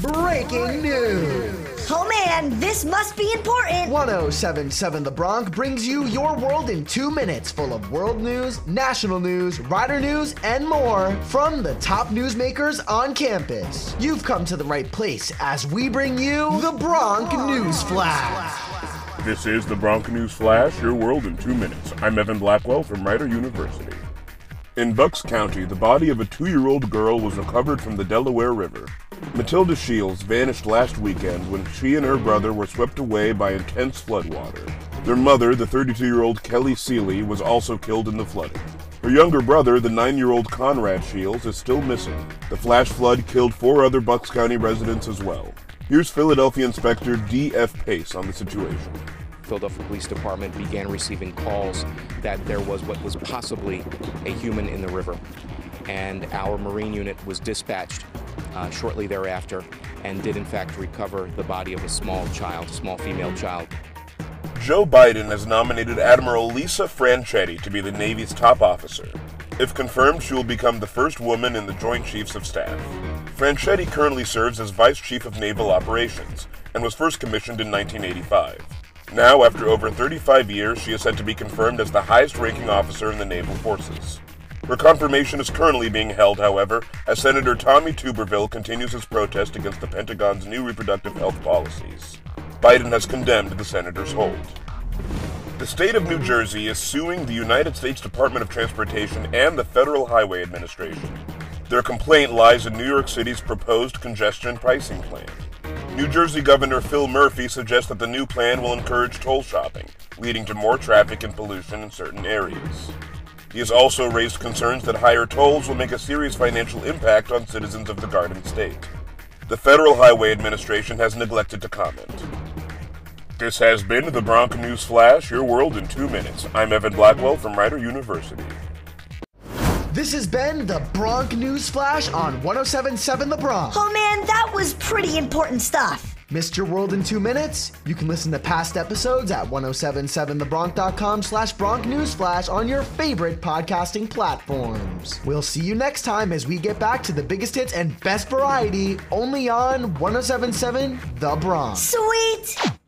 Breaking news. Oh man, this must be important. 1077 The Bronc brings you your world in two minutes, full of world news, national news, rider news, and more from the top newsmakers on campus. You've come to the right place as we bring you the Bronc News Flash. This is the Bronc News Flash, your world in two minutes. I'm Evan Blackwell from Rider University. In Bucks County, the body of a two year old girl was recovered from the Delaware River. Matilda Sheils vanished last weekend when she and her brother were swept away by intense floodwater. Their mother, the 32 year old Kelly Seley, was also killed in the flooding. Her younger brother, the 9 year old Conrad Sheils, is still missing. The flash flood killed four other Bucks County residents as well. Here's Philadelphia Inspector D.F. Pace on the situation. Philadelphia Police Department began receiving calls that there was what was possibly a human in the river. And our Marine unit was dispatched uh, shortly thereafter and did, in fact, recover the body of a small child, a small female child. Joe Biden has nominated Admiral Lisa Franchetti to be the Navy's top officer. If confirmed, she will become the first woman in the Joint Chiefs of Staff. Franchetti currently serves as Vice Chief of Naval Operations and was first commissioned in 1985. Now, after over 35 years, she is said to be confirmed as the highest ranking officer in the naval forces. Her confirmation is currently being held, however, as Senator Tommy Tuberville continues his protest against the Pentagon's new reproductive health policies. Biden has condemned the senator's hold. The state of New Jersey is suing the United States Department of Transportation and the Federal Highway Administration. Their complaint lies in New York City's proposed congestion pricing plan. New Jersey Governor Phil Murphy suggests that the new plan will encourage toll shopping, leading to more traffic and pollution in certain areas. He has also raised concerns that higher tolls will make a serious financial impact on citizens of the Garden State. The Federal Highway Administration has neglected to comment. This has been the Bronc News Flash, your world in two minutes. I'm Evan Blackwell from Rider University. This has been the Bronc News Flash on 1077 The Bronx. Oh man, that was pretty important stuff. Missed your world in two minutes? You can listen to past episodes at 1077thebronc.com slash Bronc News Flash on your favorite podcasting platforms. We'll see you next time as we get back to the biggest hits and best variety only on 1077 The Bronc. Sweet.